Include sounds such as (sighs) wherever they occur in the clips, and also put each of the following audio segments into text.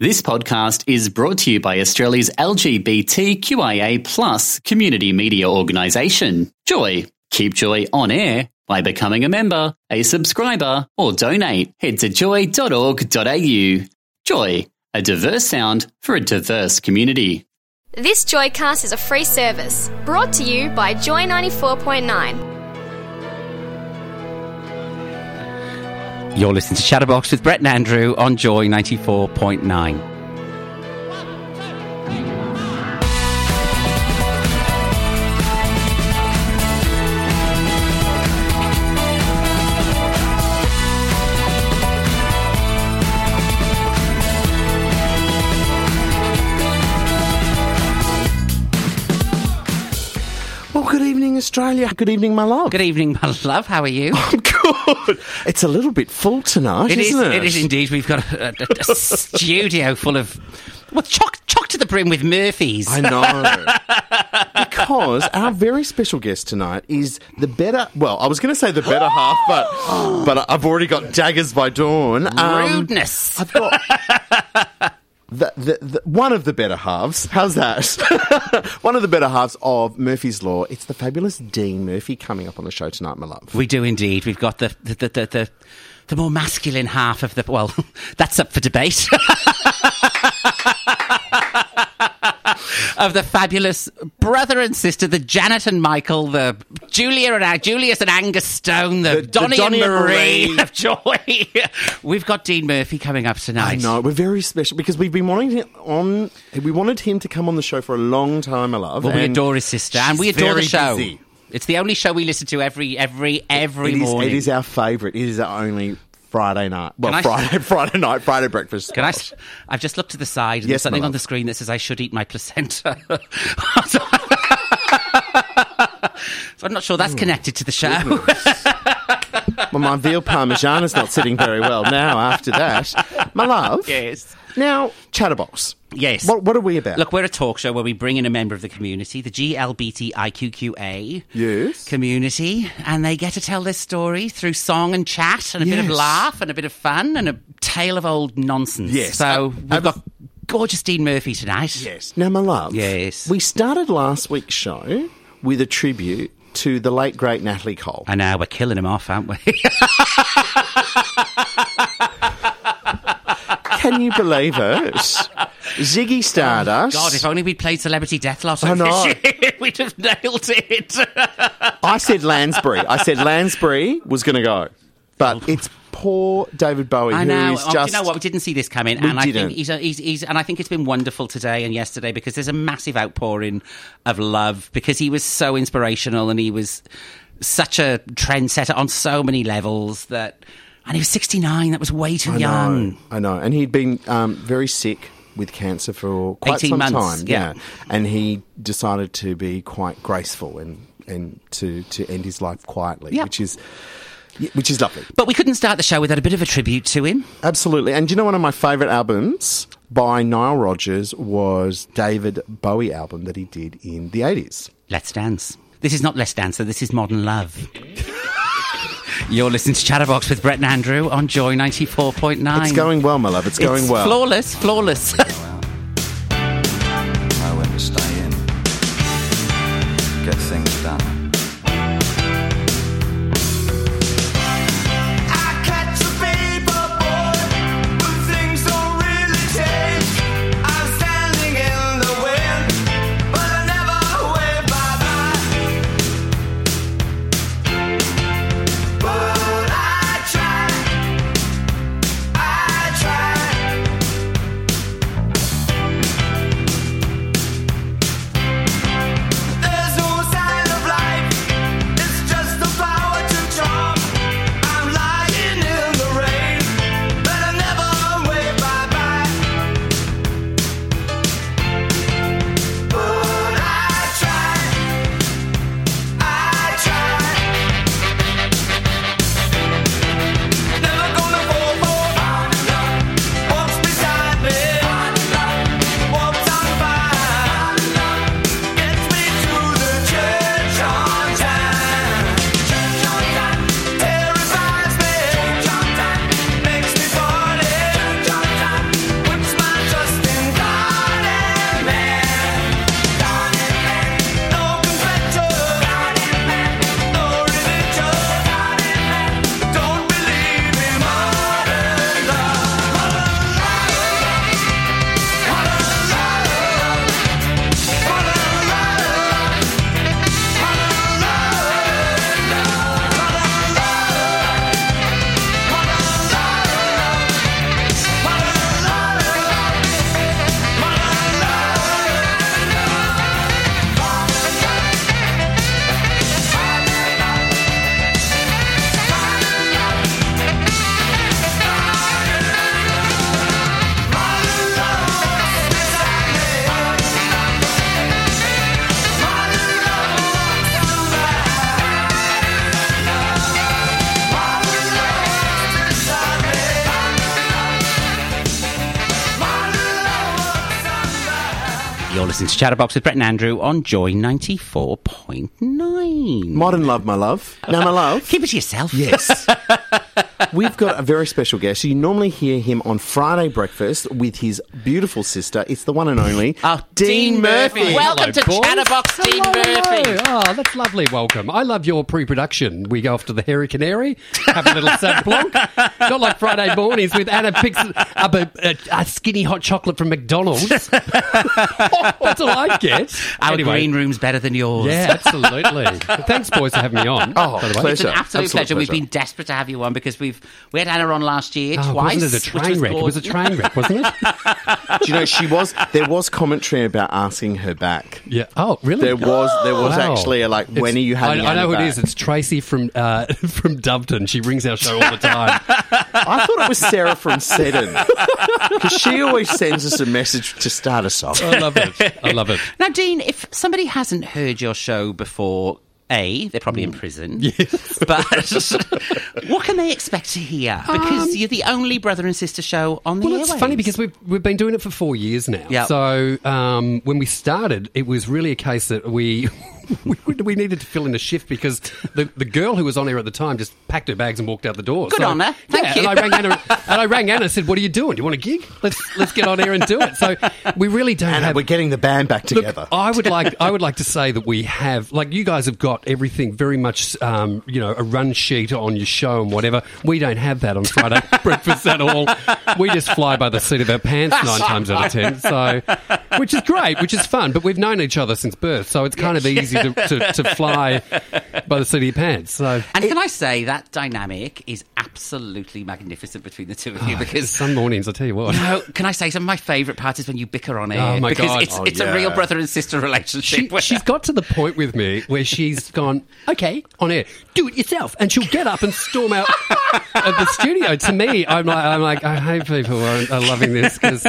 This podcast is brought to you by Australia's LGBTQIA plus community media organisation, Joy. Keep Joy on air by becoming a member, a subscriber, or donate. Head to joy.org.au. Joy, a diverse sound for a diverse community. This Joycast is a free service brought to you by Joy 94.9. You're listening to Chatterbox with Brett and Andrew on Joy 94.9. Australia. Good evening, my love. Good evening, my love. How are you? (laughs) I'm good. It's a little bit full tonight, It is. isn't it? It is indeed. We've got a, a, a (laughs) studio full of well, chock, chock to the brim with Murphys. I know. (laughs) because our very special guest tonight is the better. Well, I was going to say the better half, but but I've already got daggers by dawn. Um, Rudeness. I've got. The, the, the, one of the better halves. How's that? (laughs) one of the better halves of Murphy's Law. It's the fabulous Dean Murphy coming up on the show tonight, my love. We do indeed. We've got the the the, the, the, the more masculine half of the. Well, (laughs) that's up for debate. (laughs) of the fabulous brother and sister, the Janet and Michael, the Julia and Julius and Angus Stone, the, The- Donny, and Marie, Marie. (laughs) of Joy. (laughs) We've got Dean Murphy coming up I tonight. know we're very special because we've been wanting him on. We wanted him to come on the show for a long time, my love. Well, we adore his sister, and we adore the show. busy. It's the only show we listen to every every every It is, morning. it is our favourite. It is our only Friday night. Well, Can I- Friday, (laughs) Friday night, Friday breakfast. Can I? s- I've just looked to the side and Yes, there's something my on the screen that says I should eat my placenta. (laughs) so I'm not sure that's hmm. connected to the show. Well, my veal parmesan is not sitting very well now. After that, my love. yes. Now, Chatterbox. Yes. What, what are we about? Look, we're a talk show where we bring in a member of the community, the GLBTIQQA Yes. community, and they get to tell their story through song and chat and a bit of laugh and a bit of fun and a tale of old nonsense. Yes. So Uh, we've uh, got gorgeous Dean Murphy tonight. Yes. Now, my love. Yes. We started last week's show with a tribute to the late great Natalie Cole. And now we're killing him off, aren't we? (laughs) Can you believe it? Ziggy oh, Stardust. Oh, God, if only we'd played Celebrity Death know. this year, (laughs) we'd have nailed it. (laughs) I said Lansbury. I said Lansbury was going to go, but it's poor David Bowie I know. is Oh, just. you know what? We didn't see this coming, and I didn't. think he's, a, he's, he's and I think it's been wonderful today and yesterday because there's a massive outpouring of love because he was so inspirational and he was such a trendsetter on so many levels that. And he was 69. That was way too I young. know, I know, and he'd been um, very sick with cancer for quite 18 some months, time. yeah. and he decided to be quite graceful and and to to end his life quietly, Yeah. which is which is lovely. But we couldn't start the show without a bit of a tribute to him. Absolutely. And do you know one of my favourite albums by Nile Rodgers was David Bowie album that he did in the 80s. Let's Dance. This is not Let's Dance, so This is Modern Love. (laughs) You're listening to Chatterbox with Brett and Andrew on Joy 94.9. It's going well, my love. It's going It's well. Flawless, flawless. (laughs) You're listening to Chatterbox with Brett and Andrew on Joy 94.9. Modern love, my love. Now, my love. (laughs) Keep it to yourself. Yes. (laughs) We've got a very special guest. You normally hear him on Friday breakfast with his beautiful sister. It's the one and only (laughs) Oh, Dean, Murphy. Welcome to boys. Chatterbox, Dean Hello, Murphy. hello. Oh, that's lovely. Welcome. I love your pre-production. We go off to the Hairy Canary, have a little Sauv Blanc. Not like Friday mornings with Anna picks up a, a, a skinny hot chocolate from McDonald's. that's all I get. (laughs) Our Anyway. green room's better than yours. Yeah, absolutely. (laughs) Thanks, boys, for having me on. Oh, by the way. pleasure. It's an absolute, Absolute pleasure. We've been desperate to have you on because we've we had Anna on last year Oh, twice. wasn't it a train wreck? It was a train wreck, wasn't it? (laughs) Do you know she was? There was commentary about asking her back. Yeah. Oh, really? There was. There was Wow. actually a like. when are you having? I, I know who it is. back? It's Tracy from uh, from Doveton. She rings our show all the time. I thought it was Sarah from Seddon because she always sends us a message to start us off. I love it. I love it. (laughs) Now, Dean, if somebody hasn't heard your show before, A, they're probably in Mm. prison. (laughs) But (laughs) what can they expect to hear? Because you're the only brother and sister show on the Um, Well, it's funny because we've we've been doing it for four years now. Yep. So um, when we started, it was really a case that we. (laughs) We, we needed to fill in a shift because the, the girl who was on air at the time just packed her bags and walked out the door. Good on her. Thank yeah, you. And I rang Anna and I rang Anna and said, "What are you doing? Do you want a gig? Let's let's get on air and do it." So we really don't Anna, have. we're getting the band back Look, together. I would like I would like to say that we have like you guys have got everything very much um, you know a run sheet on your show and whatever. We don't have that on Friday (laughs) breakfast at all. We just fly by the seat of our pants nine times out of ten. So, which is great, which is fun. But we've known each other since birth, so it's kind of easy to, to, to fly by the seat of your pants. So. And can I say that dynamic is absolutely magnificent between the two of you ah, because. Some mornings, I tell you what. No, can I say some of my favourite parts is when you bicker on air Oh, my because God. it's Oh, it's yeah. a real brother and sister relationship. She, she's got to the point with me where she's gone, okay, on air, do it yourself, and she'll get up and storm out of the studio. To me, I'm like, I'm like, I hope people are, are loving this because,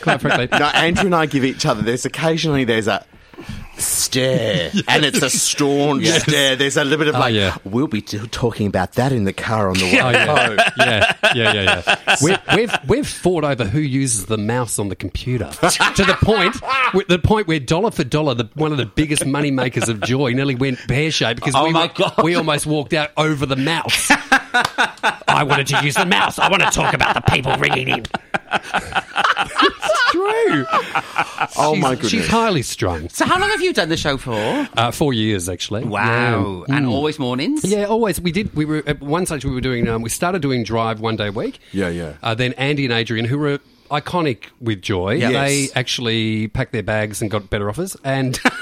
quite frankly, No, Andrew and I give each other. There's occasionally there's a stare, (laughs) and it's a staunch stare. There's a little bit of Oh, like, yeah. we'll be t- talking about that in the car on the way Oh, yeah. (laughs) yeah, yeah, yeah, yeah. We, (laughs) we've we've fought over who uses the mouse on the computer to the point, the point where dollar for dollar, the, one of the biggest money makers of joy nearly went pear shaped because Oh we, God. we almost walked out over the mouse. I wanted to use the mouse. I want to talk about the people ringing in. It's true. (laughs) Oh my goodness! She's highly strung. so how long have you done the show for? Uh, four years actually. Wow, Yeah. and Mm. always mornings. Yeah, always. We did. We were at one stage. We were doing. Um, we started doing drive one day a week. Yeah, yeah. Uh, then Andy and Adrian, who were iconic with Joy, Yes. they actually packed their bags and got better offers, and (laughs)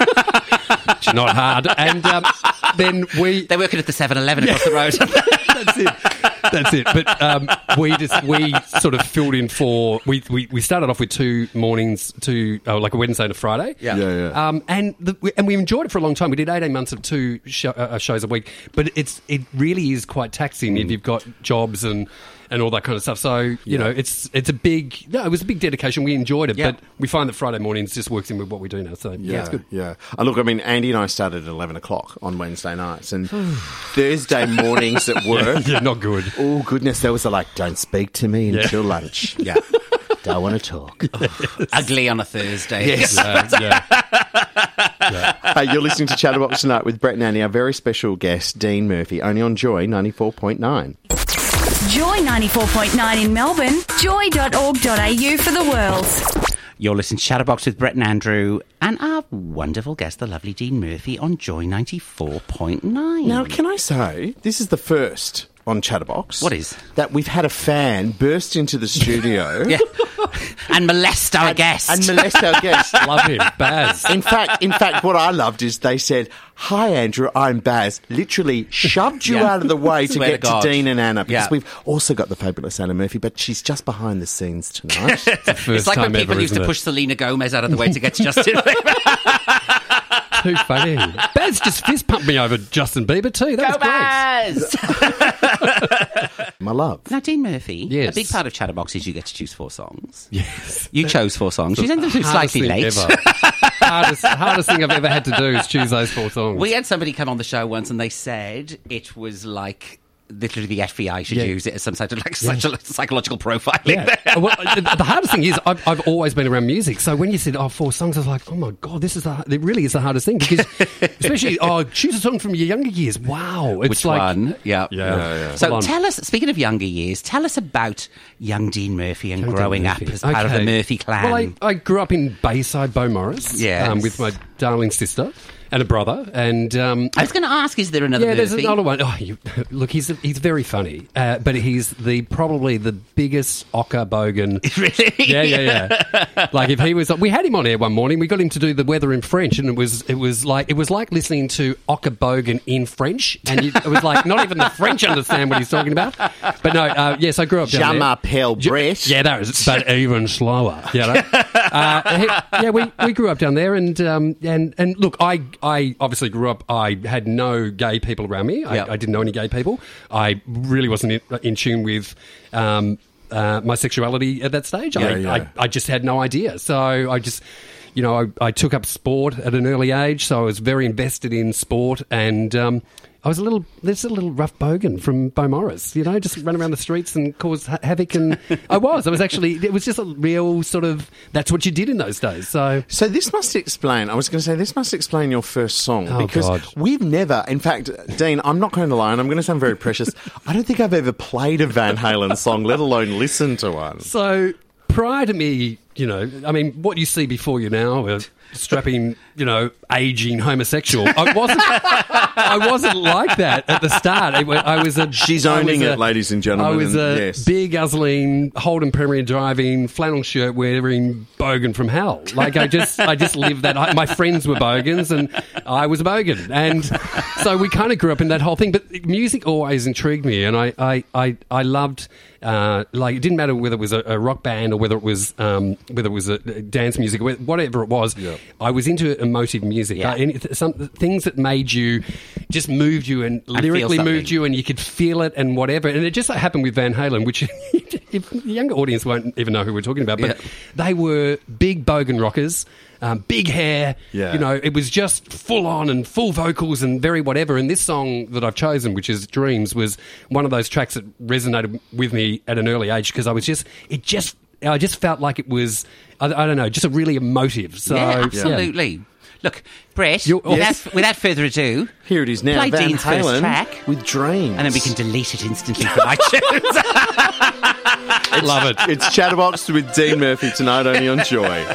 which is not hard. And um, then we. (laughs) They're working at the 7-Eleven across the road. (laughs) That's it. That's it. But um, we just we sort of filled in for we, we, we started off with two mornings, two oh, like a Wednesday and a Friday. Yeah. Yeah, yeah. Um, and the, and we enjoyed it for a long time. We did eighteen months of two show, uh, shows a week, but it's it really is quite taxing Mm. if you've got jobs and. And all that kind of stuff. So you know, it's it's a big. No, it was a big dedication. We enjoyed it, Yeah. but we find that Friday mornings just works in with what we do now. So yeah, Yeah, it's good. Yeah. Uh, look, I mean, Andy and I started at 11 o'clock on Wednesday nights, and Thursday (laughs) mornings at work. Yeah, not good. Oh, goodness. There was a like, don't speak to me until lunch. (laughs) Yeah. don't want to talk. (laughs) Ugly on a Thursday. Yes. Uh, yeah. hey, you're listening to Chatterbox Tonight with Brett and Annie, our very special guest, Dean Murphy, only on Joy 94.9. Joy 94.9 in Melbourne. Joy.org.au for the world. You're listening to Chatterbox with Brett and Andrew and our wonderful guest, the lovely Dean Murphy, on Joy 94.9. Now, can I say, this is the first on Chatterbox. What is? That we've had a fan burst into the studio (laughs) Yeah. and molest our guest. and molest our guest. (laughs) Love him, Baz. In fact, in fact, what I loved is they said, "Hi, Andrew, I'm Baz." Literally shoved you Yeah. out of the way to get to to Dean and Anna because Yeah. we've also got the fabulous Anna Murphy, but she's just behind the scenes tonight. First it's like when people ever, used to it? push Selena Gomez out of the way to get to Justin Bieber. (laughs) Too funny. Baz just fist pumped me over Justin Bieber too. That was great. Baz! (laughs) My love. now, Dean Murphy, Yes. a big part of Chatterbox is you get to choose four songs. Yes. You chose four songs. You sent them through Hardest slightly thing late. ever. hardest, hardest thing I've ever had to do is choose those four songs. We had somebody come on the show once and they said it was like literally the FBI should Yeah. use it as some sort of like psycho- psychological profiling. Yeah. well, (laughs) the, the hardest thing is I've, I've always been around music. So when you said, oh, four songs, I was like, oh my God, this is the, it really is the hardest thing because (laughs) especially, oh, choose a song from your younger years. Wow. It's Which like, one? Yeah. Yeah. So tell us, speaking of younger years, tell us about young Dean Murphy and Young growing Murphy. up as part of the Murphy clan. Well, I, I grew up in Bayside, Beaumaris, Yes. um, with my darling sister and a brother. And um, I was going to ask, is there another yeah, there's Murphy? another one. Oh, you, look, he's he's very funny, uh, but he's the probably the biggest ocker bogan. (laughs) really? Yeah, yeah, yeah. like if he was, we had him on air one morning. We got him to do the weather in French, and it was it was like it was like listening to ocker bogan in French, and you, it was like not even the French understand what he's talking about. But no, uh, yes, I grew up. down Je there. Brett. Yeah, that was, but even slower. You know? (laughs) uh, yeah, we, we grew up down there, and um, and and look, I I obviously grew up. I had no gay people around me. I, Yep. I didn't know any gay people. I really wasn't in, in tune with. Um, uh, my sexuality at that stage, I, Yeah, yeah. I, I just had no idea. So I just, you know, I, I took up sport at an early age. So I was very invested in sport, and um, I was a little, there's a little rough bogan from Beaumaris, you know, just run around the streets and cause ha- havoc. And (laughs) I was, I was actually, it was just a real sort of, that's what you did in those days. So So this must explain. I was going to say this must explain your first song Oh, because God. we've never. In fact, Dean, I'm not going to lie, and I'm going to sound very precious. I don't think I've ever played a Van Halen song, let alone listened to one. So prior to me, you know, I mean, what you see before you now, a strapping, you know, aging homosexual. I wasn't. I wasn't like that at the start. I, was a. She's I was owning a- it, ladies and gentlemen, I was a yes. big guzzling Holden Premier driving flannel shirt wearing bogan from hell. Like I just, I just lived that. I, my friends were bogans, and I was a bogan, and so we kind of grew up in that whole thing. But music always intrigued me, and I, I, I, I loved. Uh, like it didn't matter whether it was a, a rock band or whether it was um, whether it was a, dance music, whatever it was. I was into emotive music. Yeah. Uh, any, some things that made you just moved you and lyrically moved you, and you could feel it and whatever. And it just happened with Van Halen, which (laughs) if the younger audience won't even know who we're talking about, but Yeah. they were big bogan rockers. Um, big hair, Yeah. you know, it was just full on and full vocals and very whatever. And this song that I've chosen, which is Dreams, was one of those tracks that resonated with me at an early age because I was just, it just, I just felt like it was, I, I don't know, just a really emotive. So yeah, absolutely. Look, Brett, You- without, Yes. without further ado, Here it is now, Play Van Dean's first Halen track. with Dreams, and then we can delete it instantly from (laughs) iTunes. love it. It's Chatterbox with Dean Murphy tonight, only on Joy.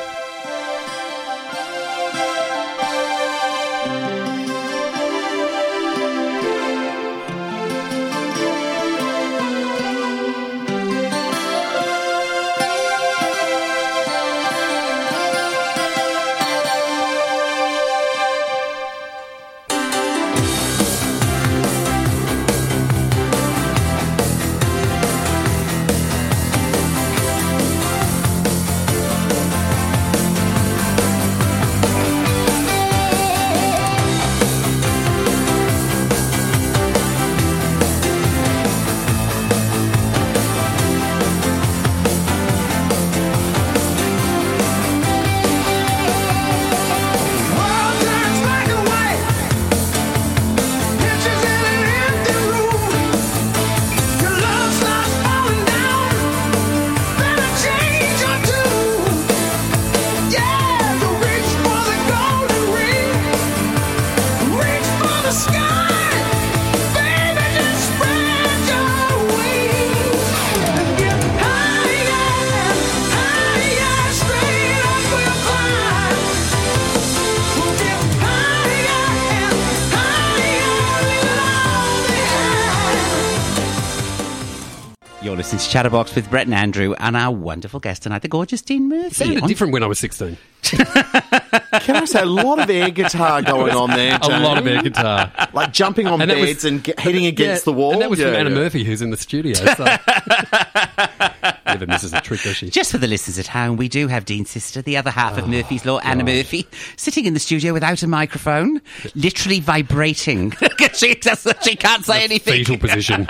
Chatterbox with Brett and Andrew and our wonderful guest tonight, the gorgeous Dean Murphy. Sounded On- different when I was 16. (laughs) Can I say a lot of air guitar going on there? A lot of air guitar. like jumping on And that was- beds and get, hitting against Yeah, the wall. And that was Yeah, from Anna yeah. Murphy, who's in the studio. So. (laughs) Never misses a trick, does she? Just for the listeners at home, we do have Dean's sister, the other half of oh, Murphy's Law, Anna Murphy, sitting in the studio without a microphone, literally vibrating. 'Cause (laughs) she, she can't say anything. Fetal position.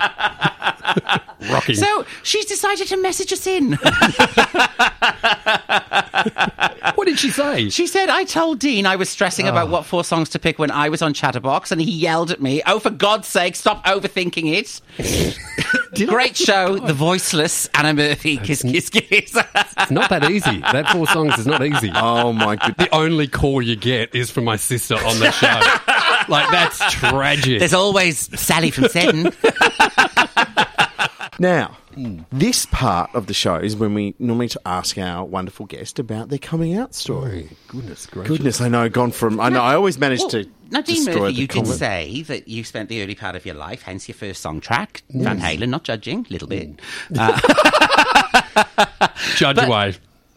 Rocking. So she's decided to message us in. (laughs) what did she say? She said, I told Dean I was stressing about ah. what four songs to pick when I was on Chatterbox, and he yelled at me, Oh, for God's sake, stop overthinking it. (laughs) Great show, oh, The Voiceless, Anna Murphy, Kiss Kiss Kiss. It's not that easy. That four songs is not easy. Oh my goodness. The only call you get is from my sister on the show. (laughs) like that's tragic. There's always Sally from Seddon. Now, hmm. this part of the show is when we normally to ask our wonderful guest about their coming out story. Goodness gracious. Goodness, I know, gone from. I know, I always manage to. Now, Dean destroy Murphy, the you did comment. say that you spent the early part of your life, hence your first song track, Van Halen, not judging, little bit. Hmm. Uh, (laughs) Judge (laughs) But- away.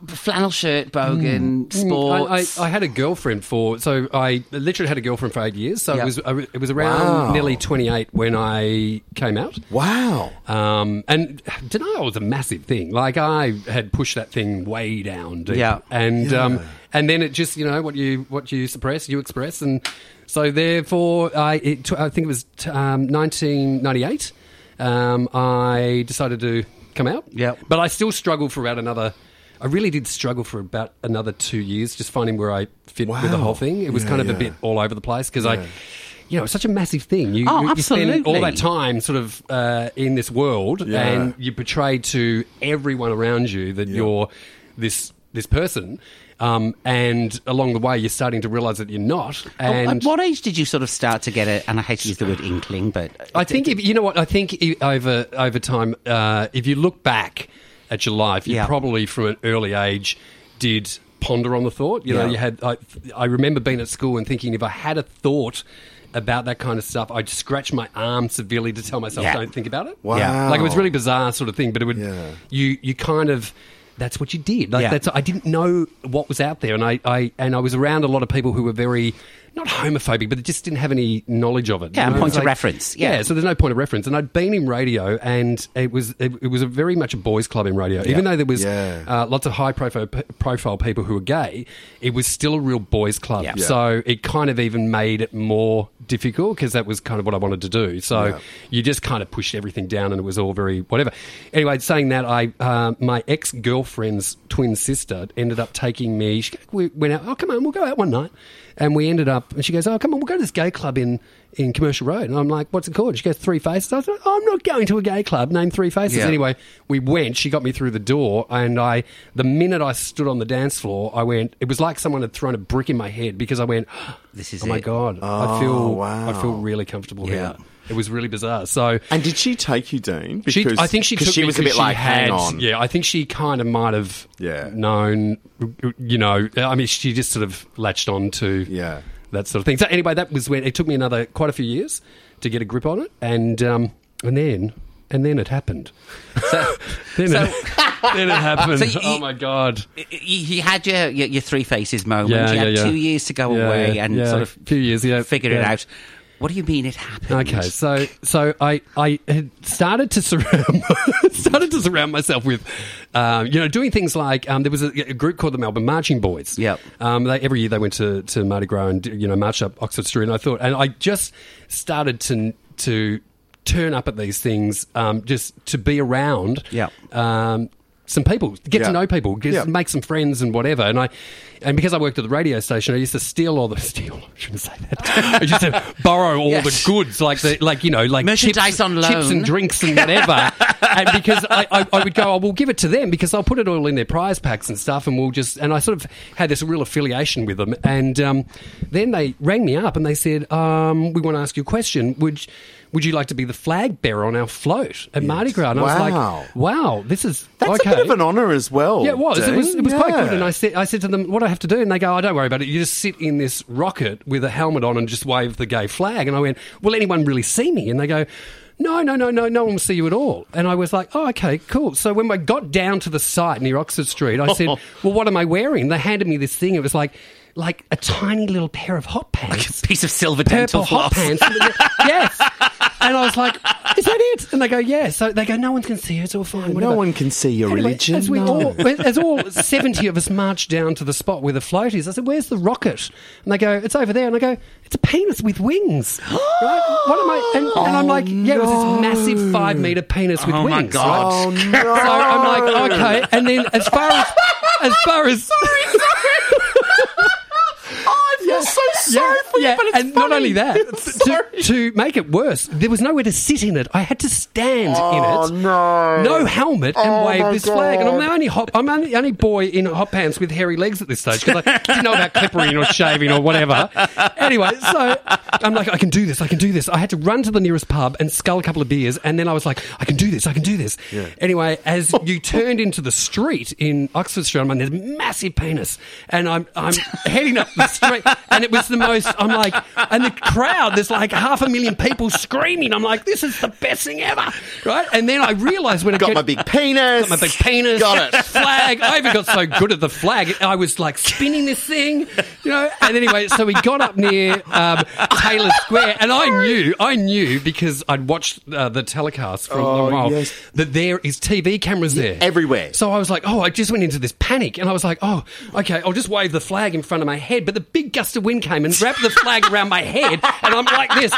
Flannel shirt, bogan, sports. I, I, I had a girlfriend for so I literally had a girlfriend for eight years. So Yep. it was it was around Wow. nearly twenty eight when I came out. Wow. Um, and denial was a massive thing. Like I had pushed that thing way down deep. Yeah. And um, and then it just you know what you what you suppress you express and so therefore I it, I think it was um, 1998. Um, I decided to come out. Yep. But I still struggled for about another. I really did struggle for about another two years, just finding where I fit with the whole thing. It was Yeah, kind of a bit all over the place because I, you know, it's such a massive thing. You, Oh, you, you spend all that time sort of uh, in this world, Yeah. and you portray to everyone around you that you're this this person. Um, and along the way, you're starting to realise that you're not. Oh, And At what age did you sort of start to get it? And I hate to use the word inkling, but I think if, you know what I think over over time, uh, if you look back at your life, you Yeah. probably from an early age did ponder on the thought. You know, Yeah. you had. I, I remember being at school and thinking if I had a thought about that kind of stuff, I'd scratch my arm severely to tell myself Yeah. don't think about it. Wow. Yeah. like it was really bizarre sort of thing, but it would Yeah. you you kind of. That's what you did. Like that's I didn't know what was out there, and I, I and I was around a lot of people who were very not homophobic, but they just didn't have any knowledge of it. Yeah, and know, point of like- reference. Yeah. yeah, so there's no point of reference. And I'd been in radio, and it was it, it was a very much a boys' club in radio. Even though there was Yeah. uh, lots of high profile profile people who were gay, it was still a real boys' club. Yeah. Yeah. So it kind of even made it more difficult because that was kind of what I wanted to do. So Yeah. you just kind of pushed everything down, and it was all very whatever. Anyway, saying that, I uh, my ex girlfriend's twin sister ended up taking me. She, we went out. Oh, come on, we'll go out one night. And we ended up, and she goes, "Oh, come on, we'll go to this gay club in, in Commercial Road." And I'm like, "What's it called?" She goes, Three Faces." I was like, oh, "I'm not going to a gay club. Name Three Faces." Yeah. Anyway, we went. She got me through the door, and I, the minute I stood on the dance floor, I went. It was like someone had thrown a brick in my head because I went, (gasps) This is oh my it." god, I oh, feel, wow. I feel really comfortable Yeah. here." It was really bizarre. So And did she take you, Dean? she, Because- I think she 'cause took she me was a bit like, had, hang on. Yeah, I think she kind of might have Yeah. known, you know, I mean, she just sort of latched on to Yeah. That sort of thing. So anyway, that was when it took me another quite a few years to get a grip on it, and um, and then and then it happened. So, (laughs) Then, so it, (laughs) then it happened. So you- oh my god! you, you had your, your your three faces moment. Yeah, you had yeah, yeah. two years to go Yeah, away yeah, and yeah. sort of Few years, yeah, figure it out. What do you mean it happened? Okay, so so I I had started to surround (laughs) started to surround myself with, um, you know, doing things like um, there was a, a group called the Melbourne Marching Boys. Yep. Um, they, every year they went to, to Mardi Gras and you know marched up Oxford Street, and I thought, and I just started to to turn up at these things um, just to be around. Yep. Um, some people, get Yeah. to know people, get, Yeah. make some friends and whatever. And I, and because I worked at the radio station, I used to steal all the (laughs) steal. I shouldn't say that. I used to borrow all Yes. the goods, like the like you know, like Merchandise chips, on chips and drinks and whatever. and because I, I, I would go, oh, we'll give it to them because I'll put it all in their prize packs and stuff, and we'll just. And I sort of had this real affiliation with them. And um, then they rang me up and they said, um, we want to ask you a question. Would would you like to be the flag bearer on our float at Mardi Gras? And I was like, wow, this is That's okay. a bit of an honour as well. Yeah, it was. It was, it was quite good. And I said, I said to them, "What I have to do?" And they go, "Oh, don't worry about it. You just sit in this rocket with a helmet on and just wave the gay flag." And I went, "Will anyone really see me?" And they go. No, no, no, no, no one will see you at all. And I was like, oh, okay, cool. So when I got down to the site near Oxford Street, I said, (laughs) well, what am I wearing? They handed me this thing. It was like, like a tiny little pair of hot pants like a piece of silver dental purple hot pants. yes. (laughs) And I was like, is that it? And they go, yeah. So they go, no one can see you. It's all fine. No one can see your Anyway, religion. As we No. all, (laughs) as all seventy of us marched down to the spot where the float is, I said, "Where's the rocket?" And they go, "It's over there." And I go, "It's a penis with wings." (gasps) right? What am I? And, and I'm like, "Yeah, it was this oh, massive five meter penis with Oh, my. God. Right? Oh, no. So I'm like, okay. And then as far as as far as (laughs) sorry, sorry. (laughs) oh, I feel so sorry for you, but it's and not only that, (laughs) to, to make it worse, there was nowhere to sit in it. I had to stand Oh, in it. no. No helmet and Oh, wave this flag. And I'm God. the only hop, I'm the only boy in hot pants with hairy legs at this stage because I didn't know about clippering or shaving or whatever. Anyway, so I'm like, I can do this. I can do this. I had to run to the nearest pub and scull a couple of beers, and then I was like, I can do this. I can do this. Anyway, as (laughs) you turned into the street in Oxford Street, I'm like, there's a massive penis, and I'm I'm (laughs) heading up the street, and it was the most. I'm like, and the crowd, there's like half a million people screaming. I'm like, this is the best thing ever, right? And then I realised when I Got my big penis. Got my big penis. Got it. Flag. I even got so good at the flag. I was like spinning this thing, you know. And anyway, so we got up near um, Taylor Square, and I knew, I knew because I'd watched uh, the telecast for a long Oh, while yes. that there is TV cameras there everywhere. So I was like, oh, I just went into this panic, and I was like, oh, okay, I'll just wave the flag in front of my head. But the big gust of wind came and wrapped the flag around my head, and I'm like this.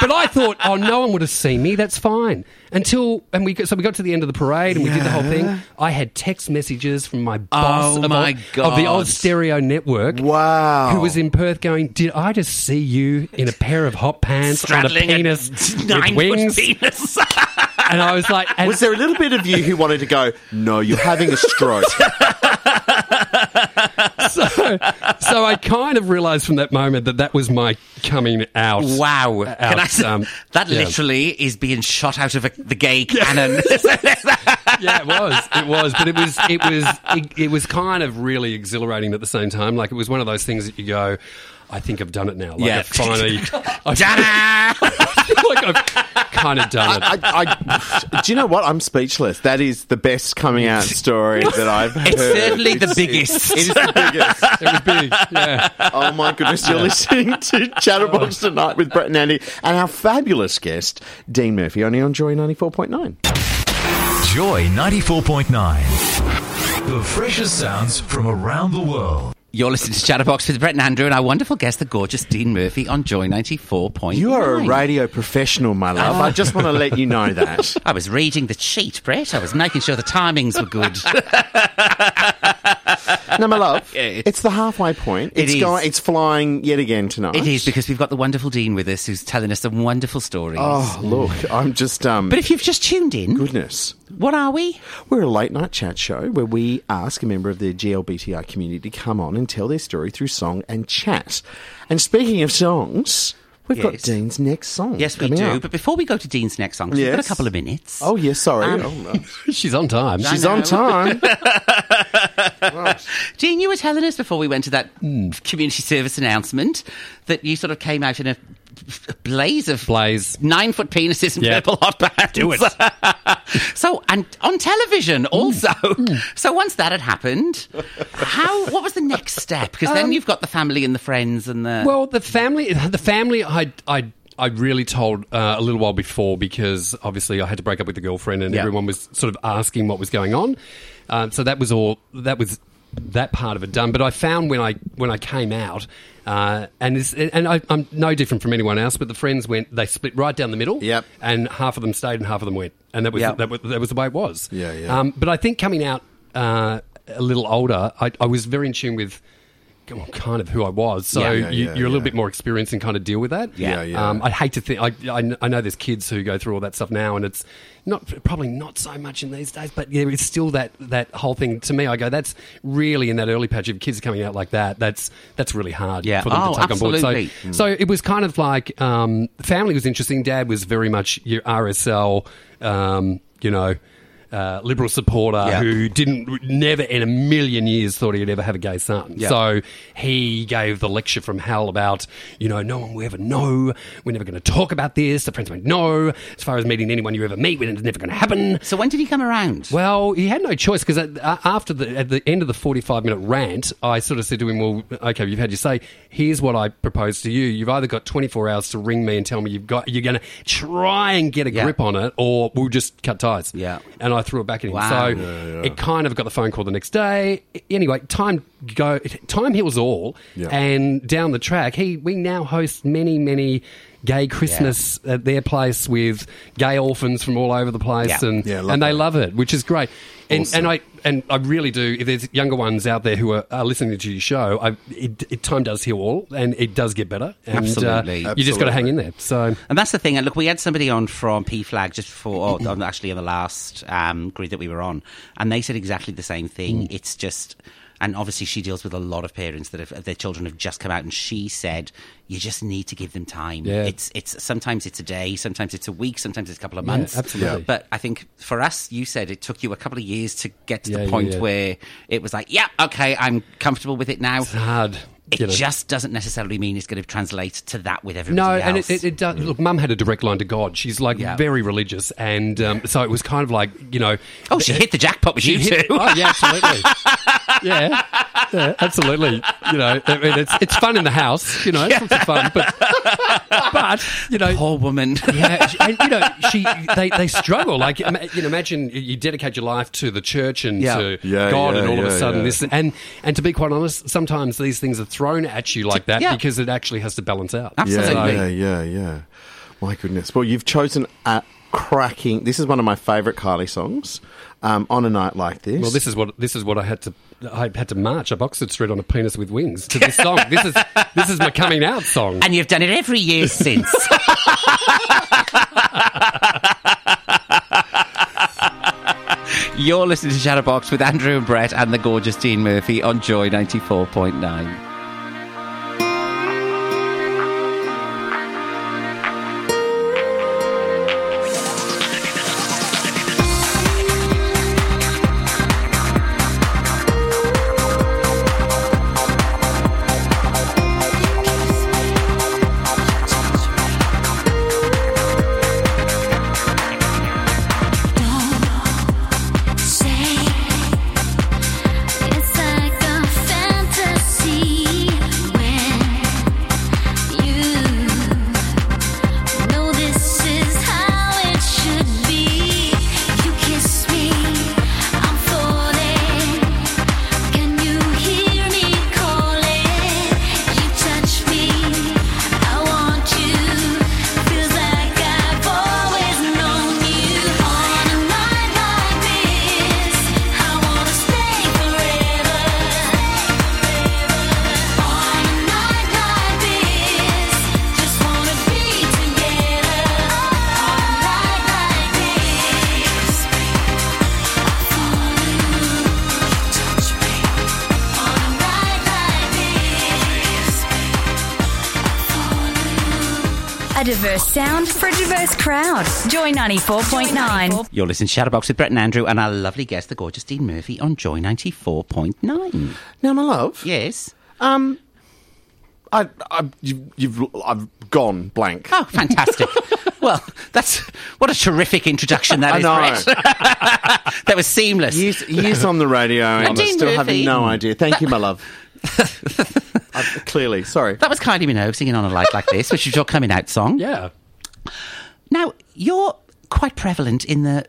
But I thought, oh, no one would have seen me. That's fine. Until and we got, so we got to the end of the parade and we did the whole thing. I had text messages from my boss Oh, of, my all- of the old stereo network. Wow. Who was in Perth going, Did I just see you in a pair of hot pants on a Straddling penis (laughs) with nine wings? foot penis. And I was like, and Was there a little bit of you who wanted to go, no, you're having a stroke? (laughs) (laughs) so, so I kind of realised from that moment that that was my coming out. Wow. Out, Can I um, that yeah. literally is being shot out of a, the gay (laughs) cannon. (laughs) yeah, it was. It was, but it was it was it, it was kind of really exhilarating at the same time. Like it was one of those things that you go, I think I've done it now. Like Yeah. I finally, I Ta-da! feel like I've kind of done it. I, I, do you know what? I'm speechless. That is the best coming out (laughs) story that I've heard. It's certainly the It's- biggest. It is the biggest. (laughs) it was big. Yeah. Oh my goodness, you're listening to Chatterbox tonight with Brett and Andy and our fabulous guest, Dean Murphy, only on Joy 94.9. Joy 94.9. The freshest sounds from around the world. You're listening to Chatterbox with Brett and Andrew and our wonderful guest, the gorgeous Dean Murphy on Joy 94.9. You are a radio professional, my love. I just want to let you know that. (laughs) I was reading the cheat, Brett. I was making sure the timings were good. (laughs) No, my love, (laughs) Yeah. it's the halfway point. It It's is. going. It's flying yet again tonight. it is because we've got the wonderful Dean with us who's telling us some wonderful stories. Oh, look, I'm just um. But if you've just tuned in, goodness. what are we? We're a late night chat show where we ask a member of the GLBTI community to come on and tell their story through song and chat. And speaking of songs, we've got Dean's next song. Yes, we do. up. But before we go to Dean's next song, 'cause we've got a couple of minutes. Oh, yes, sorry. Um, oh, no. (laughs) She's on time. She's on time. (laughs) Dean, you were telling us before we went to that Hmm. community service announcement that you sort of came out in a blaze of Blaze. nine foot penises and Yeah. purple hot pants. Do it. (laughs) so, and on television also. Hmm. So once that had happened, how? What was the next step? Because then you've got the family and the friends and the. Well, the family, the family, I, I, I really told uh, a little while before because obviously I had to break up with the girlfriend, and Yeah. everyone was sort of asking what was going on. Um, so that was all. That was that part of it done. But I found when I when I came out, uh, and and I, I'm no different from anyone else. But the friends went, they split right down the middle. Yep. And half of them stayed, and half of them went, and that was Yep. that, was, that was the way it was. Yeah, yeah. Um, but I think coming out uh, a little older, I, I was very in tune with well, kind of who I was. So Yeah. Yeah, you, yeah, you're a little bit more experienced and kind of deal with that. Yeah, yeah. Um, I'd hate to think. I, I, I know there's kids who go through all that stuff now, and it's not probably not so much in these days, but yeah, it's still that that whole thing. To me, I go, that's really in that early patch of kids coming out like that. That's that's really hard Yeah. for them Oh, to take on board. absolutely. So, so it was kind of like um, family was interesting. Dad was very much your RSL, um, you know. Uh, liberal supporter who didn't never in a million years thought he'd ever have a gay son. So he gave the lecture from hell about, you know, no one will ever know. We're never going to talk about this. The friends went, no. As far as meeting anyone you ever meet, it's never going to happen. so when did he come around? Well, he had no choice because after the at the end of the forty-five minute rant, I sort of said to him, "Well, okay, you've had your say. Here's what I propose to you. You've either got twenty-four hours to ring me and tell me you've got you're going to try and get a grip on it, or we'll just cut ties." Yeah. and I threw it back at him. Wow. So Yeah, it kind of got the phone call the next day. Anyway, time go time heals all, Yeah. and down the track, he we now host many many gay Christmas at their place with gay orphans from all over the place, Yeah. and Yeah, and they that. love it, which is great. And, Awesome. and I and I really do. If there's younger ones out there who are, are listening to your show, I, it, it, time does heal all, and it does get better. And, Absolutely. uh, you just got to hang in there. So And that's the thing. And look, we had somebody on from PFLAG just before, or on- actually on the last um, grid that we were on, and they said exactly the same thing. It's just, and obviously she deals with a lot of parents that have, their children have just come out, and she said you just need to give them time. Yeah. It's it's sometimes it's a day, sometimes it's a week, sometimes it's a couple of months. absolutely. Yeah. But I think for us, you said it took you a couple of years to get to Yeah, the point where it was like, yeah, okay, I'm comfortable with it now. it's hard. It you know. just doesn't necessarily mean it's going to translate to that with everybody else. No, else. and it, it, it does. Look, Mum had a direct line to God. She's like Yeah. very religious, and um, so it was kind of like you know. oh, she hit the jackpot with She you hit- too. Oh, yeah, absolutely. yeah, yeah, absolutely. You know, I mean, it's it's fun in the house. You know, it's lots fun, but but you know, Poor woman. yeah, and you know, she they, they struggle. Like you know, imagine you dedicate your life to the church and Yeah. to Yeah, God, yeah, and all of a sudden yeah. this and and to be quite honest, sometimes these things are thrown at you like that Yeah. because it actually has to balance out. Absolutely. Yeah, yeah, yeah, yeah. My goodness. Well, you've chosen a cracking. This is one of my favourite Kylie songs. Um, on a night like this. Well, this is what this is what I had to I had to march up Oxford Street on a penis with wings to this song. (laughs) this is this is my coming out song. and you've done it every year since. (laughs) You're listening to Chatterbox with Andrew and Brett and the gorgeous Dean Murphy on Joy 94.9. A diverse sound for a diverse crowd. Joy 94.9. You're listening to Chatterbox with Brett and Andrew and our lovely guest, the gorgeous Dean Murphy on Joy 94.9. now, my love. Yes. Um, I, I, you, you've, I've gone blank. Oh, fantastic. (laughs) well, that's what a terrific introduction that I is, know. Brett. (laughs) that was seamless. Years, years on the radio, and I Dean still have no idea. Thank you, my love. I, (laughs) clearly, sorry. That was kind Kylie Minogue singing on a night like this, which is your coming out song. yeah. Now, you're quite prevalent in the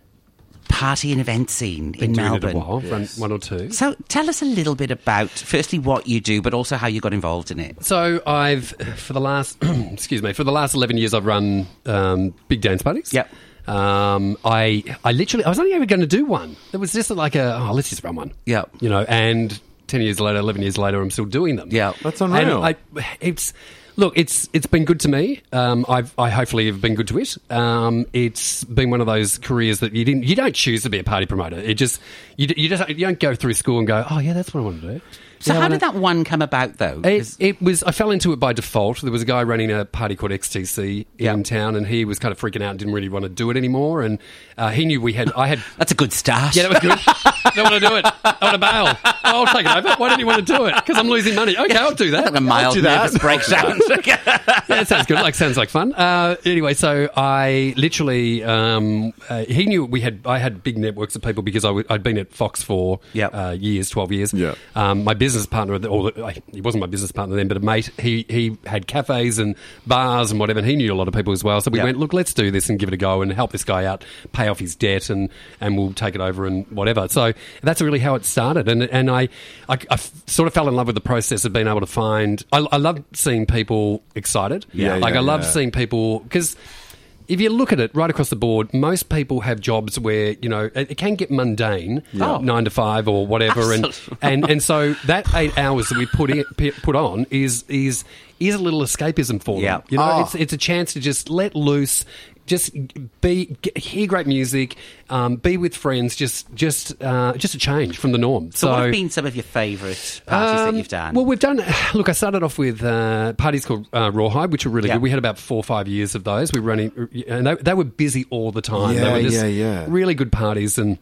party and event scene Been in doing Melbourne. it a while, run one or two. So tell us a little bit about, firstly, what you do, but also how you got involved in it. So I've for the last (clears throat) excuse me for the last eleven years I've run um, big dance parties. Yep. Um, I I literally I was only ever going to do one. It was just like a oh let's just run one. Yeah. You know, and ten years later, eleven years later, I'm still doing them. Yeah. That's unreal. And I, it's look, it's it's been good to me. Um, I've I hopefully have been good to it. Um, it's been one of those careers that you didn't you don't choose to be a party promoter. It just you, you just you don't go through school and go oh yeah that's what I want to do. So Yeah, I how wanna- did that one come about, though? it, 'Cause- it was. I fell into it by default. There was a guy running a party called XTC Yeah. in town, and he was kind of freaking out and didn't really want to do it anymore. And uh, he knew we had. I had. That's a good start. Yeah, that was good. I don't want to do it. I want to bail. I'll take it over. Why don't you want to do it? Because I'm losing money. Okay, I'll do that. a mild I'll do that. nervous breakdown. (laughs) yeah, it sounds good. Like sounds like fun. Uh, anyway, so I literally um, uh, he knew we had I had big networks of people because I w- I'd been at Fox for Yep. uh, years, twelve years. Yeah. Um, my business partner, or the, he wasn't my business partner then, but a mate. He he had cafes and bars and whatever, and he knew a lot of people as well. So we Yeah. went, look, let's do this and give it a go and help this guy out, pay off his debt, and and we'll take it over and whatever. So that's really how it started, and and I I, I sort of fell in love with the process of being able to find. I, I love seeing people excited. Yeah, like yeah, I love yeah. seeing people because if you look at it right across the board, most people have jobs where you know it, it can get mundane, Yeah. Oh. nine to five or whatever, and, and and so that eight hours that we put in, put on is is is a little escapism for Yeah. them. You know, Oh. it's it's a chance to just let loose. Just be get, hear great music, um, be with friends. Just just uh, just a change from the norm. So, what have been some of your favourite parties that um, you've done? Well, we've done. (sighs) Look, I started off with uh, parties called uh, Rawhide, which were really Yeah. good. We had about four or five years of those. We were running, and they, they were busy all the time. they Yeah, were just yeah, yeah. really good parties and.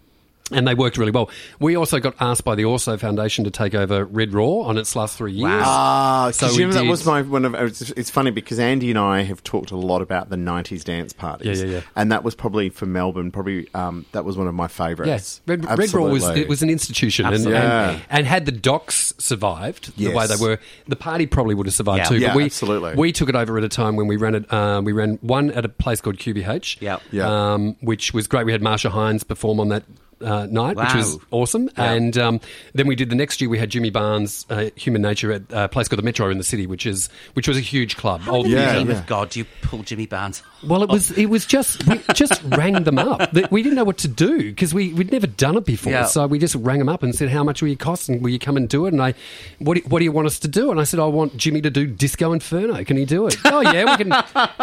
And they worked really well. We also got asked by the Orso Foundation to take over Red Raw on its last three years. Ah, So so you know, that did- was my one of. It's, it's funny because Andy and I have talked a lot about the '90s dance parties. Yeah, yeah, yeah. And that was probably for Melbourne. Probably um, that was one of my favourites. Yes, Red, Red Raw was it was an institution, and, Absolutely. and, and had the docks survived the way they were, the party probably would have survived Yeah. too. Yeah, but we, absolutely. We took it over at a time when we ran it. Uh, we ran one at a place called QBH, Yeah. Yeah. um, which was great. We had Marcia Hines perform on that. Uh, night, which was awesome, and um, then we did the next year. We had Jimmy Barnes, uh, Human Nature, at a place called the Metro in the city, which is which was a huge club. Old Yeah, yeah. of God, do you pull Jimmy Barnes? well, it was it was just we (laughs) just rang them up. That We didn't know what to do because we we'd never done it before. Yeah. So we just rang them up and said, "How much will you cost? And will you come and do it?" And I, what do, what do you want us to do? And I said, "I want Jimmy to do Disco Inferno. Can he do it?" oh yeah, we can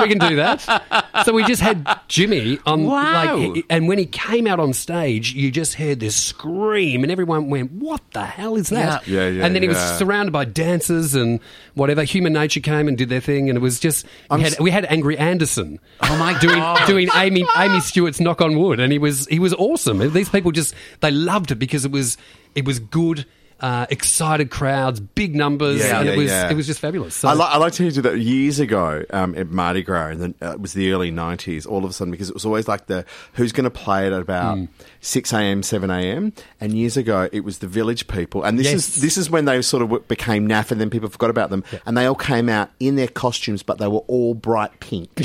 we can do that. So we just had Jimmy on Wow. like, and when he came out on stage, you just heard this scream, and everyone went, "What the hell is that?" Yeah. Yeah, yeah, and then he was surrounded by dancers and whatever. Human Nature came and did their thing, and it was just we had, s- we had Angry Anderson. Oh my doing God. doing Amy (laughs) Amii Stewart's Knock on Wood, and he was he was awesome. These people just they loved it because it was it was good. Uh, excited crowds, big numbers, Yeah, and yeah, it was yeah. it was just fabulous. So, I, li- I like to do that years ago um, at Mardi Gras, and then uh, it was the early '90s. All of a sudden, because it was always like the who's going to play it at about Mm. six a.m., seven a.m. And years ago, it was the village people, and this Yes. is this is when they sort of became naff, and then people forgot about them, and they all came out in their costumes, but they were all bright pink. (laughs)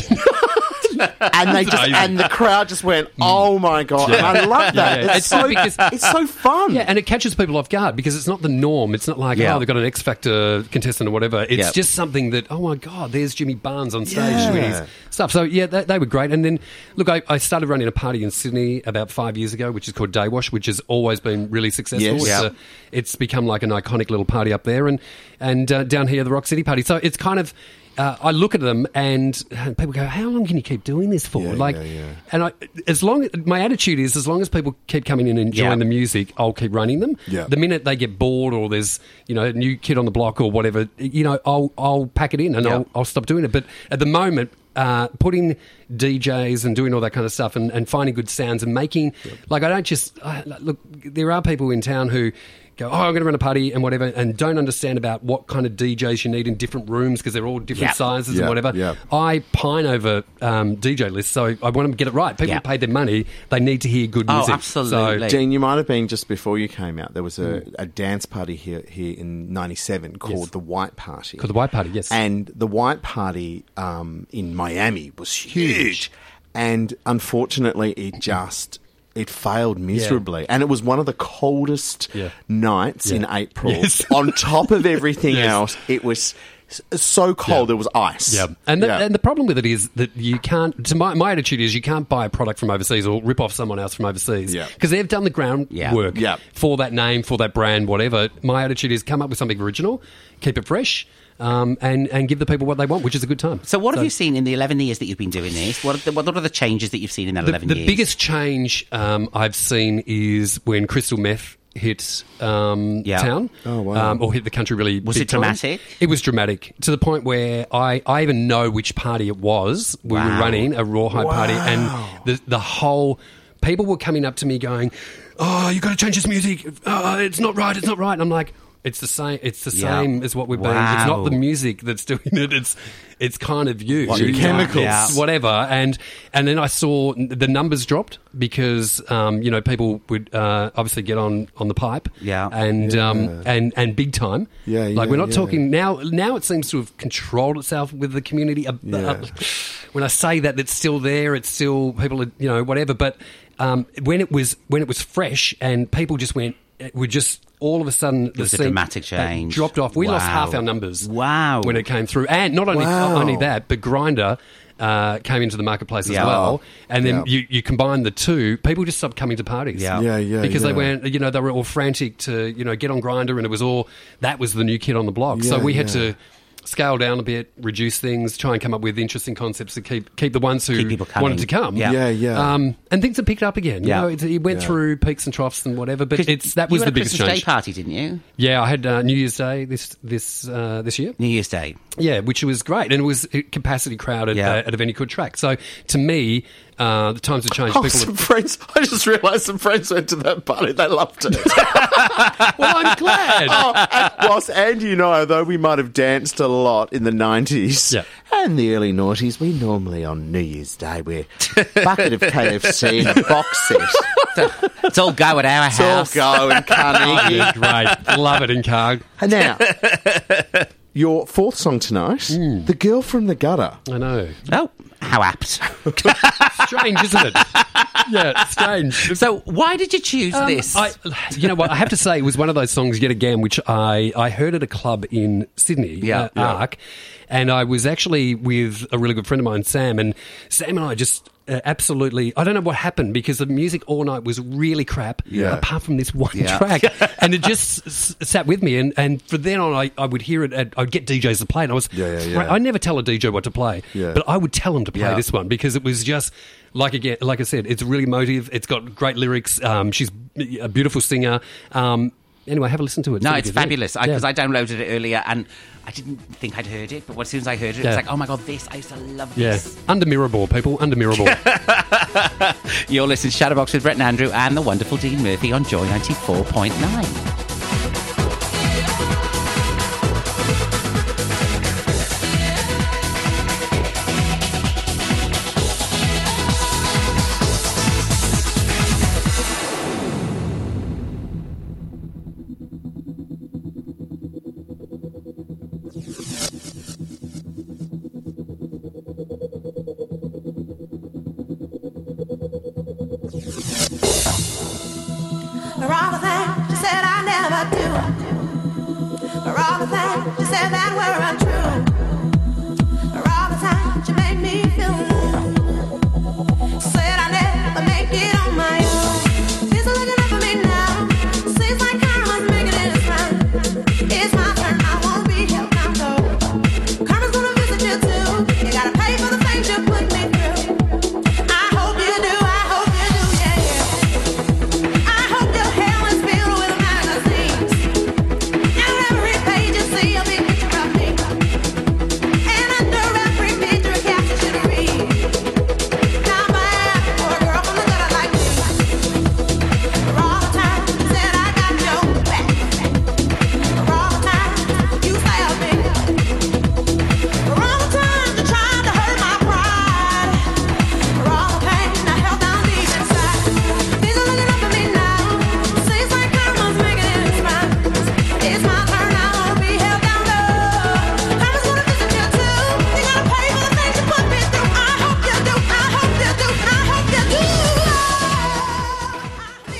and they just and the crowd just went, "Oh my god!" And I love that. Yeah, yeah. It's, It's so because- it's so fun. Yeah, and it catches people off guard because it's not the norm. It's not like, Yeah. oh, they've got an X Factor contestant or whatever. It's Yeah. just something that, oh my God, there's Jimmy Barnes on stage Yeah. doing his stuff. So, yeah, they, they were great. And then, look, I, I started running a party in Sydney about five years ago, which is called Day Wash, which has always been really successful. Yes. It's, Yeah. a- it's become like an iconic little party up there. And, and uh, down here, the Rock City party. So it's kind of. Uh, I look at them and people go, "How long can you keep doing this for?" Yeah, like, yeah, yeah. and I, as long my attitude is, as long as people keep coming in and enjoying the music, I'll keep running them. Yeah. The minute they get bored or there's you know a new kid on the block or whatever, you know, I'll I'll pack it in and. I'll I'll stop doing it. But at the moment. Uh, putting DJs and doing all that kind of stuff and, and finding good sounds and making like I don't just I, look. There are people in town who go, oh, I'm going to run a party and whatever, and don't understand about what kind of DJs you need in different rooms because they're all different Yeah. sizes Yeah, and whatever. yeah. I pine over um, DJ lists, so I want them to get it right. People Yeah. paid their money; they need to hear good Oh, music. absolutely. So, Dean, you might have been just before you came out. There was a, Hmm. a dance party here here in '97 called Yes. the White Party. Called the White Party, yes. And the White Party um, in Miami was huge, and unfortunately, it just it failed miserably. And it was one of the coldest Yeah. nights in April. (laughs) Yes. On top of everything (laughs) Yes. else, it was so cold. Yeah. It was ice. Yeah, and the, Yeah. and the problem with it is that you can't. To my, my attitude is you can't buy a product from overseas or rip off someone else from overseas Yeah. because they've done the groundwork Yeah. Yeah. for that name, for that brand, whatever. My attitude is come up with something original, keep it fresh, um, and and give the people what they want, which is a good time. So, what have you seen in the 11 years that you've been doing this? What are the, what are the changes that you've seen in that The, 11 the years? The biggest change um, I've seen is when crystal meth hit um, Yeah. town, Oh, wow. um, or hit the country really. Was big it time. dramatic? It was dramatic to the point where I, I even know which party it was. We were running a rawhide party, and the the whole people were coming up to me going, "Oh, you got to change this music. Oh, it's not right. It's not right." And I'm like. It's the same. It's the Yeah. same as what we've been. It's not the music that's doing it. It's it's kind of you, What, You- chemicals? Yeah. whatever. And and then I saw the numbers dropped because um, you know people would uh, obviously get on on the pipe. Yeah. and um, and and big time. Yeah, like we're not yeah. talking now. Now it seems to have controlled itself with the community. Uh, Yeah. uh, when I say that, it's still there. It's still people, are, you know, whatever. But um, when it was when it was fresh and people just went, it would just all of a sudden the was a scene- dramatic change. dropped off. We lost half our numbers. Wow. when it came through, and not only Wow. not only that, but Grindr. Uh, came into the marketplace as well, and then Yeah. you, you combine the two. People just stopped coming to parties. Yeah. Yeah, yeah, because they yeah. weren't, you know, they were all frantic to, you know, get on Grindr, and it was all that was the new kid on the block. so Yeah, we had to scale down a bit, reduce things, try and come up with interesting concepts to keep keep the ones who people wanted to come. Yeah. Yeah, yeah. Um, and things have picked up again. You Yeah. know, it, it went Yeah. through peaks and troughs and whatever, but it's that was you the had a biggest Christmas change. Day party, didn't you? Yeah, I had uh, New Year's Day this this uh, this year. New Year's Day. Yeah, which was great, and it was capacity crowded Yeah. uh, at a venue called Track. So to me, uh, the times have changed. Oh, People some have, friends. I just realised some friends went to that party. They loved it. (laughs) well, I'm glad. oh, and whilst Andy and I, although we might have danced a lot in the 90s Yeah. and the early noughties, we normally on New Year's Day we're bucket of KFC and a box set. (laughs) It's all go at our house. It's all go in Carnegie. (laughs) Great, love it in Carg. And now, your fourth song tonight, Hmm. The Girl from the Gutter. I know. Oh, how apt. (laughs) Strange, isn't it? (laughs) Yeah, strange. So, why did you choose Um, this? I, you know what? I have to say, it was one of those songs yet again, which I, I heard at a club in Sydney, Yeah. uh, ARQ, and I was actually with a really good friend of mine, Sam, and Sam and I just. Uh, absolutely, I don't know what happened because the music all night was really crap. Yeah. Apart from this one Yeah. track, (laughs) and it just s- sat with me. And, and from then on, I, I would hear it. At, I'd get DJs to play, and I was. Yeah, yeah, yeah. I never tell a DJ what to play, but I would tell them to play this one because it was just like again, like I said, it's really emotive. It's got great lyrics. Um, she's a beautiful singer. Um, anyway, have a listen to it. no, really it's good, yeah. fabulous Yeah. because I, downloaded it earlier and I didn't think I'd heard it, but as soon as I heard it, it Yeah. was like, oh my god, this! I used to love yeah, this. under Mirrorball, people, under Mirrorball. (laughs) You're listening to Chatterbox with Brett and Andrew and the wonderful Dean Murphy on Joy ninety four point nine.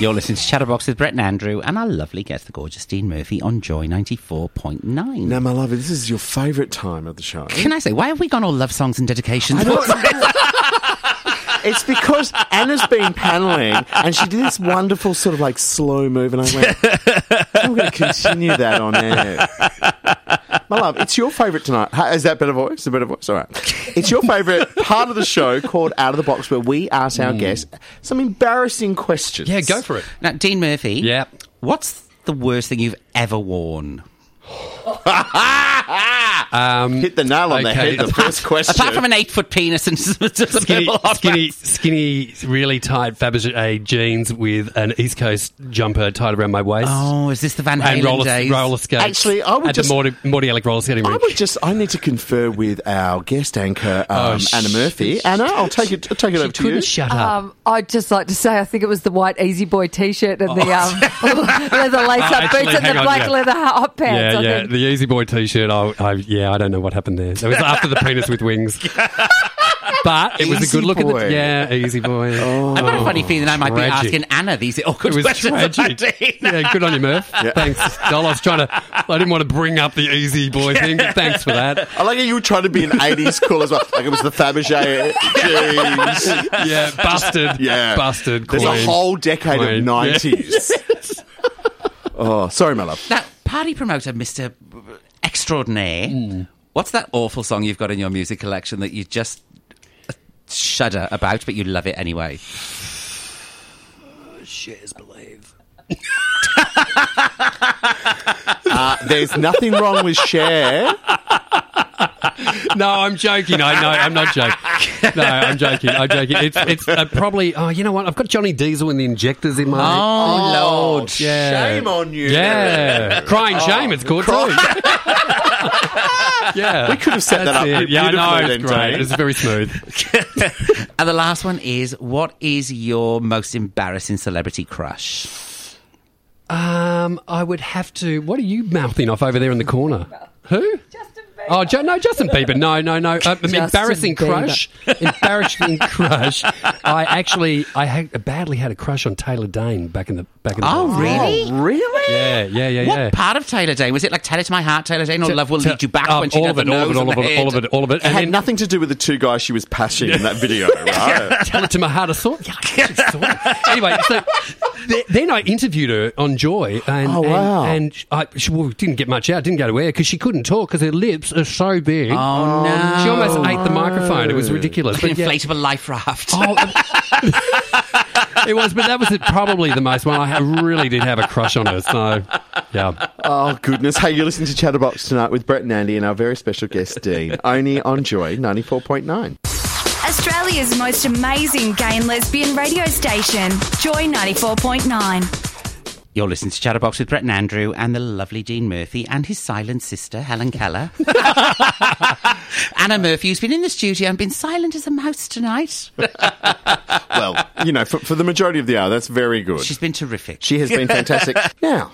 You're listening to Chatterbox with Brett and Andrew and our lovely guest, the gorgeous Dean Murphy on Joy ninety four point nine. Now, my love, this is your favourite time of the show. Can I say, why have we gone all love songs and dedications? I don't. (laughs) It's because Anna's been paneling and she did this wonderful sort of like slow move, and I went, I'm going to continue that on air. My love, it's your favourite tonight. Is that better voice? A better voice? All right. It's your favourite part of the show called Out of the Box, where we ask our mm. guests some embarrassing questions. yeah, go for it. Now, Dean Murphy. Yeah. What's the worst thing you've ever worn? (laughs) Um, Hit the nail on the head. The first question. Apart from an eight foot penis and (laughs) just a skinny, skinny, skinny, really tight Fabergé jeans with an East Coast jumper tied around my waist. Oh, is this the Van and Halen roller, days? roller skates. Actually, I would at just- the Morty, Morty Alec roller skating I rink. would just. I need to confer with our guest anchor, um, Oh, Anna Murphy. Anna, I'll take it. I'll take it She over to you. shut up. Um, I'd just like to say, I think it was the white Easy Boy T-shirt and the um, (laughs) leather lace-up Oh, actually, boots and hang the on, black yeah. leather hot pants. yeah, I yeah. think. The Easy Boy T-shirt. I, I, yeah, I don't know what happened there. It was after the penis with wings, (laughs) but it was a Easy good look at Boy. the. Yeah, Easy Boy. (laughs) I've got a funny feeling I might be asking Anna these awkward It was questions about tragic. (laughs) Dean. yeah, good on you, Murph. Thanks, Doll. I was trying to. I didn't want to bring up the Easy Boy thing, but thanks for that. I like how you were trying to be an 80s cool as well. Like it was the Fabergé jeans. Yeah, busted. Yeah. busted. There's a whole decade Queen. of 90s. oh, sorry, my love. Now, party promoter, Mr. Extraordinaire, Hmm. what's that awful song you've got in your music collection that you just shudder about, but you love it anyway? Cher's believe. (laughs) Uh, there's nothing wrong with Cher. No, I'm joking. I know I'm not joking. No, I'm joking. I'm joking. It's it's uh, probably. Oh, you know what? I've got Johnny Diesel and the Injectors in my. Oh, Lord. Yeah. Shame on you. Yeah, crying shame. It's called too. (laughs) yeah, We could have set that up it. Yeah, I know. It's great. It's very smooth. (laughs) And the last one is what is your most embarrassing celebrity crush? Um, I would have to. What are you mouthing off over there in the corner? Who? Oh, jo- no, Justin Bieber. No, no, no. Uh, embarrassing Bieber. crush. embarrassing (laughs) crush. I actually, I had, badly had a crush on Taylor Dayne back in the back in the Oh, really? Really? Yeah, yeah, yeah, yeah. What part of Taylor Dayne? Was it like Tell It to My Heart, Taylor Dayne, or Love Will Lead You Back um, when she all of it, all of it, all and of it, all of it, all of it. It had nothing to do with the two guys she was passing in that video, (laughs) right? Tell it to my heart. I saw. Yeah, I saw it. Anyway, so then I interviewed her on Joy, and Oh, wow. and, and I she, well, didn't get much out. Didn't go to air because she couldn't talk because her lips are so big. Oh, no. She almost ate the microphone. It was ridiculous. An But yeah. inflatable life raft. Oh, it (laughs) was, but that was probably the most one. I really did have a crush on her. So, yeah. oh, goodness. Hey, you're listening to Chatterbox tonight with Brett and Andy and our very special guest, Dean. Only on Joy 94.9. Australia's most amazing gay and lesbian radio station, Joy 94.9. You're listening to Chatterbox with Brett and Andrew and the lovely Dean Murphy and his silent sister, Helen Keller. (laughs) Anna Murphy, who's been in the studio and been silent as a mouse tonight. Well, you know, for, for the majority of the hour, that's very good. She's been terrific. she has been fantastic. (laughs) now,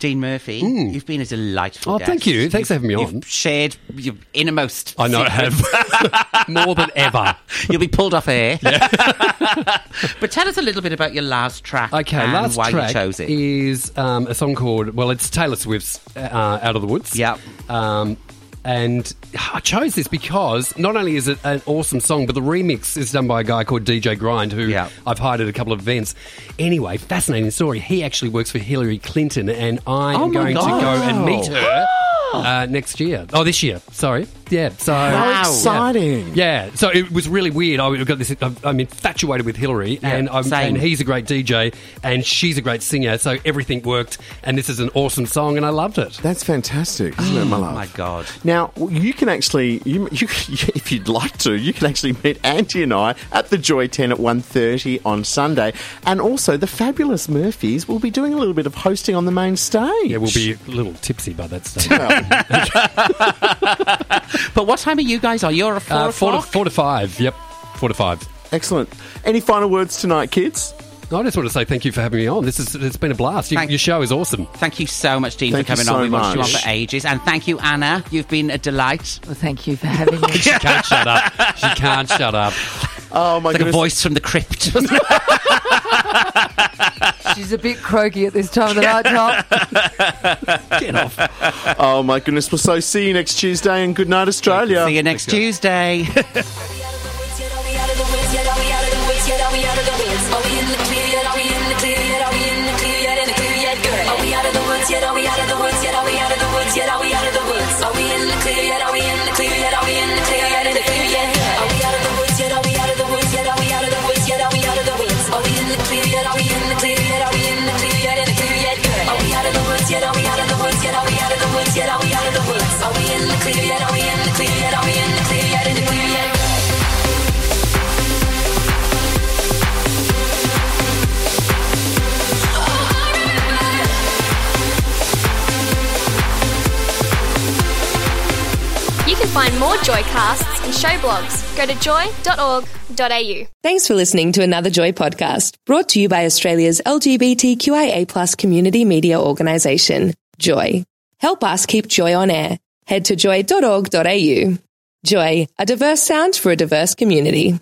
Dean Murphy, you've been a delightful Oh, guest. thank you. Thanks for having me You've on. shared your innermost I know I have. (laughs) More than ever. (laughs) You'll be pulled off air. (laughs) but tell us a little bit about your last track Okay, and last why track you chose it. is um, a song called, well, it's Taylor Swift's uh, Out of the Woods. Yeah. Um, and I chose this because not only is it an awesome song, but the remix is done by a guy called DJ Grind, who Yeah. I've hired at a couple of events. Anyway, fascinating story. He actually works for Hillary Clinton, and I'm Oh going to go and meet her uh, next year. Oh, this year. Sorry. Yeah. So how exciting. yeah, so it was really weird. I got this. I'm- I'm infatuated with Hillary, and I'm, same. and he's a great DJ, and she's a great singer. So everything worked, and this is an awesome song, and I loved it. That's fantastic, isn't it, my oh love? Oh my God. Now, you can actually, you, you, (laughs) if you'd like to, you can actually meet Andy and I at the Joy 10 at 1.30 on Sunday. And also, the fabulous Murphys will be doing a little bit of hosting on the main stage. Yeah, we'll be a little tipsy by that stage. (laughs) (laughs) But what time are you guys on? You're a four uh, four, to, o'clock? four to five. Yep, four to five. Excellent. Any final words tonight, kids? I just want to say thank you for having me on. This is it's been a blast. Your, your show is awesome. Thank you so much, Dean, Thank for you coming so on. We've watched you on for ages. And thank you, Anna. You've been a delight. Well, thank you for having me. (laughs) She can't shut up. She can't shut up. Oh, my Like a voice from the crypt. (laughs) She's a bit croaky at this time of the night, Tom. (laughs) Get off. Oh, my goodness. Well, so see you next Tuesday and good night, Australia. See you next Tuesday. (laughs) find more Joycasts and show blogs. Go to joy.org.au. Thanks for listening to another Joy podcast brought to you by Australia's LGBTQIA community media organisation, Joy. Help us keep Joy on air. Head to joy.org.au. Joy, a diverse sound for a diverse community.